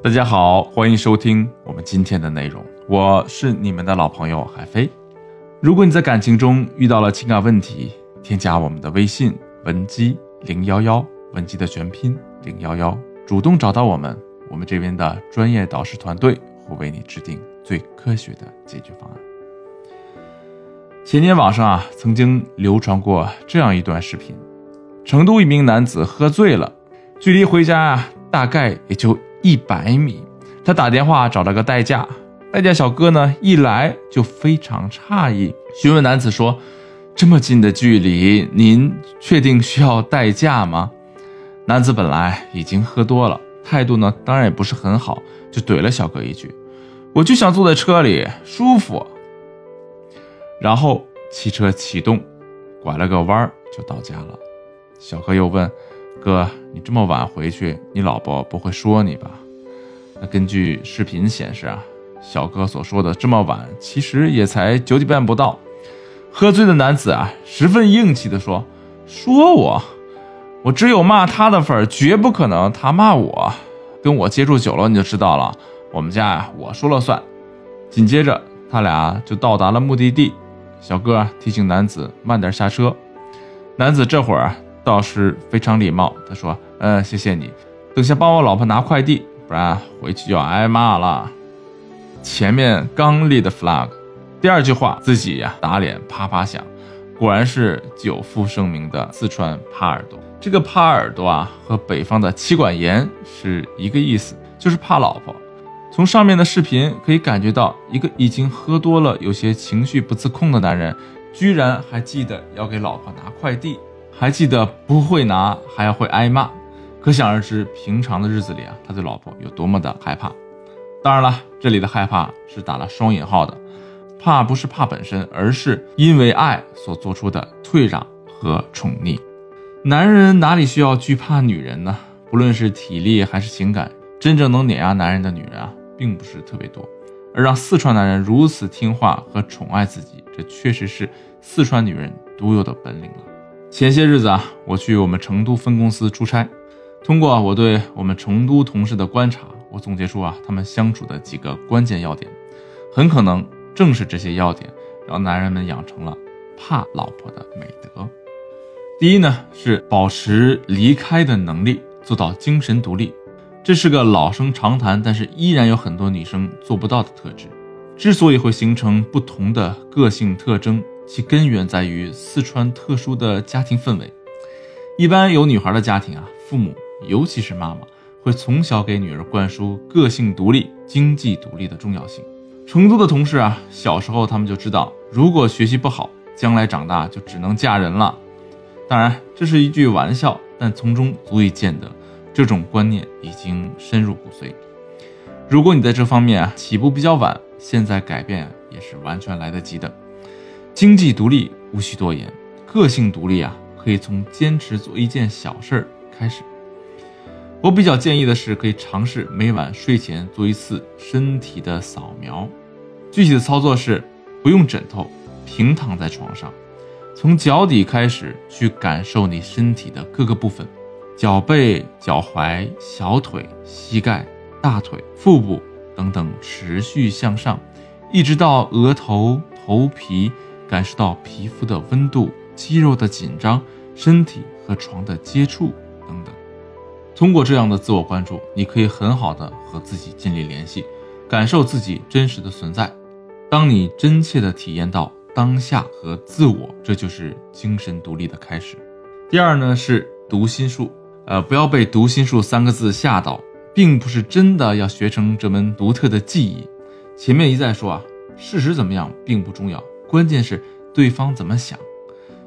大家好，欢迎收听我们今天的内容，我是你们的老朋友海飞。如果你在感情中遇到了情感问题，添加我们的微信文姬零幺幺，文姬的全拼零幺幺，主动找到我们，我们这边的专业导师团队会为你制定最科学的解决方案。前年网上啊，曾经流传过这样一段视频：成都一名男子喝醉了，距离回家啊，大概也就。一百米，他打电话找了个代驾，代驾小哥呢一来就非常诧异，询问男子说：“这么近的距离，您确定需要代驾吗？”男子本来已经喝多了，态度呢当然也不是很好，就怼了小哥一句：“我就想坐在车里舒服。”然后汽车启动，拐了个弯就到家了。小哥又问。哥，你这么晚回去，你老婆不会说你吧？那根据视频显示啊，小哥所说的这么晚，其实也才九点半不到。喝醉的男子啊，十分硬气地说：“说我，我只有骂他的份儿，绝不可能他骂我。跟我接触久了，你就知道了。我们家呀，我说了算。”紧接着，他俩就到达了目的地。小哥提醒男子慢点下车。男子这会儿。倒是非常礼貌，他说：“嗯，谢谢你，等下帮我老婆拿快递，不然回去就要挨骂了。”前面刚立的 flag，第二句话自己呀打脸啪啪响，果然是久负盛名的四川耙耳朵。这个耙耳朵啊，和北方的妻管严是一个意思，就是怕老婆。从上面的视频可以感觉到，一个已经喝多了、有些情绪不自控的男人，居然还记得要给老婆拿快递。还记得不会拿还要会挨骂，可想而知，平常的日子里啊，他对老婆有多么的害怕。当然了，这里的害怕是打了双引号的，怕不是怕本身，而是因为爱所做出的退让和宠溺。男人哪里需要惧怕女人呢？不论是体力还是情感，真正能碾压男人的女人啊，并不是特别多。而让四川男人如此听话和宠爱自己，这确实是四川女人独有的本领了。前些日子啊，我去我们成都分公司出差，通过我对我们成都同事的观察，我总结出啊，他们相处的几个关键要点，很可能正是这些要点，让男人们养成了怕老婆的美德。第一呢，是保持离开的能力，做到精神独立，这是个老生常谈，但是依然有很多女生做不到的特质。之所以会形成不同的个性特征。其根源在于四川特殊的家庭氛围。一般有女孩的家庭啊，父母尤其是妈妈会从小给女儿灌输个性独立、经济独立的重要性。成都的同事啊，小时候他们就知道，如果学习不好，将来长大就只能嫁人了。当然，这是一句玩笑，但从中足以见得这种观念已经深入骨髓。如果你在这方面啊起步比较晚，现在改变也是完全来得及的。经济独立无需多言，个性独立啊，可以从坚持做一件小事儿开始。我比较建议的是，可以尝试每晚睡前做一次身体的扫描。具体的操作是，不用枕头，平躺在床上，从脚底开始去感受你身体的各个部分：脚背、脚踝、小腿、膝盖、大腿、腹部等等，持续向上，一直到额头、头皮。感受到皮肤的温度、肌肉的紧张、身体和床的接触等等。通过这样的自我关注，你可以很好的和自己建立联系，感受自己真实的存在。当你真切的体验到当下和自我，这就是精神独立的开始。第二呢是读心术，呃，不要被“读心术”三个字吓到，并不是真的要学成这门独特的技艺。前面一再说啊，事实怎么样并不重要。关键是对方怎么想，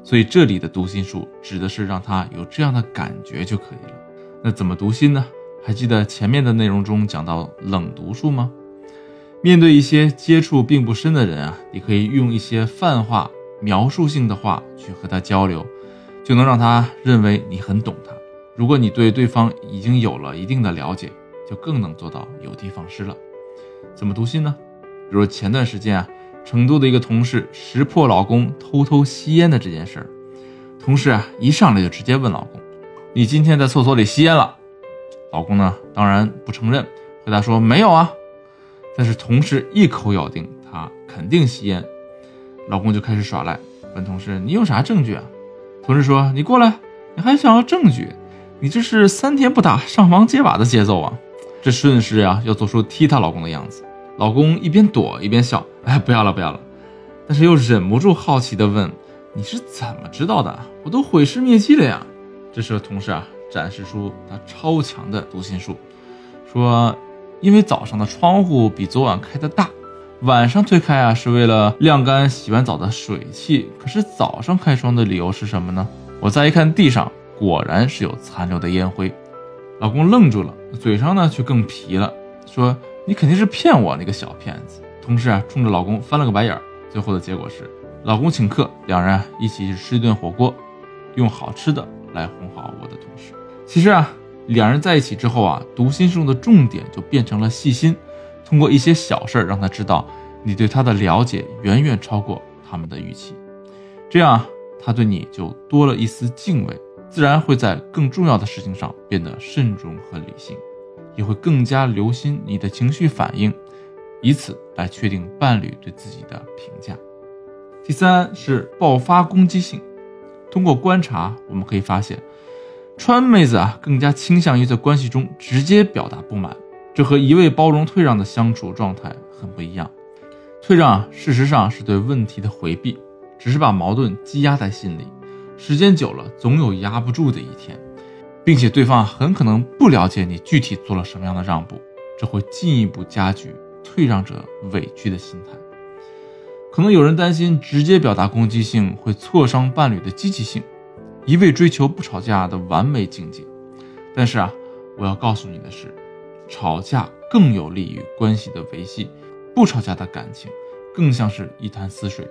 所以这里的读心术指的是让他有这样的感觉就可以了。那怎么读心呢？还记得前面的内容中讲到冷读术吗？面对一些接触并不深的人啊，你可以用一些泛化、描述性的话去和他交流，就能让他认为你很懂他。如果你对对方已经有了一定的了解，就更能做到有的放矢了。怎么读心呢？比如前段时间啊。成都的一个同事识破老公偷偷吸烟的这件事儿，同事啊一上来就直接问老公：“你今天在厕所里吸烟了？”老公呢当然不承认，回答说没有啊。但是同事一口咬定他肯定吸烟，老公就开始耍赖，问同事你有啥证据啊？同事说你过来，你还想要证据？你这是三天不打上房揭瓦的节奏啊！这顺势啊要做出踢她老公的样子，老公一边躲一边笑，哎不要了不要了，但是又忍不住好奇的问你是怎么知道的？我都毁尸灭迹了呀！这时候同事啊展示出他超强的读心术，说。因为早上的窗户比昨晚开的大，晚上推开啊是为了晾干洗完澡的水汽。可是早上开窗的理由是什么呢？我再一看地上，果然是有残留的烟灰。老公愣住了，嘴上呢却更皮了，说：“你肯定是骗我，那个小骗子。”同事啊冲着老公翻了个白眼儿。最后的结果是，老公请客，两人啊一起去吃一顿火锅，用好吃的来哄好我的同事。其实啊。两人在一起之后啊，读心术的重点就变成了细心，通过一些小事儿让他知道你对他的了解远远超过他们的预期，这样他对你就多了一丝敬畏，自然会在更重要的事情上变得慎重和理性，也会更加留心你的情绪反应，以此来确定伴侣对自己的评价。第三是爆发攻击性，通过观察我们可以发现。川妹子啊，更加倾向于在关系中直接表达不满，这和一味包容退让的相处状态很不一样。退让啊，事实上是对问题的回避，只是把矛盾积压在心里，时间久了，总有压不住的一天，并且对方很可能不了解你具体做了什么样的让步，这会进一步加剧退让者委屈的心态。可能有人担心直接表达攻击性会挫伤伴侣的积极性。一味追求不吵架的完美境界，但是啊，我要告诉你的是，吵架更有利于关系的维系。不吵架的感情更像是一潭死水，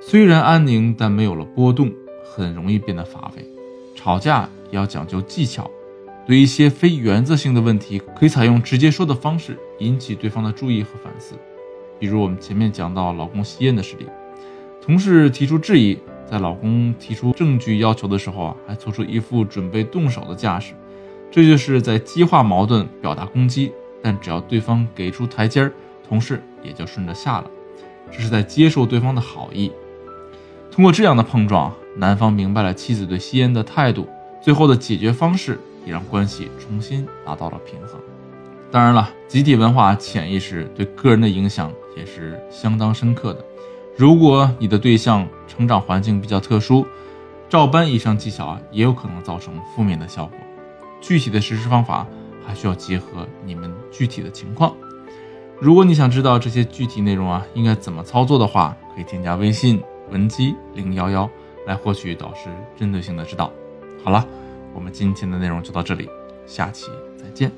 虽然安宁，但没有了波动，很容易变得乏味。吵架要讲究技巧，对一些非原则性的问题，可以采用直接说的方式，引起对方的注意和反思。比如我们前面讲到老公吸烟的事例，同事提出质疑。在老公提出证据要求的时候啊，还做出一副准备动手的架势，这就是在激化矛盾、表达攻击。但只要对方给出台阶儿，同事也就顺着下了，这是在接受对方的好意。通过这样的碰撞，男方明白了妻子对吸烟的态度，最后的解决方式也让关系重新达到了平衡。当然了，集体文化潜意识对个人的影响也是相当深刻的。如果你的对象成长环境比较特殊，照搬以上技巧啊，也有可能造成负面的效果。具体的实施方法还需要结合你们具体的情况。如果你想知道这些具体内容啊，应该怎么操作的话，可以添加微信文姬零幺幺来获取导师针对性的指导。好了，我们今天的内容就到这里，下期再见。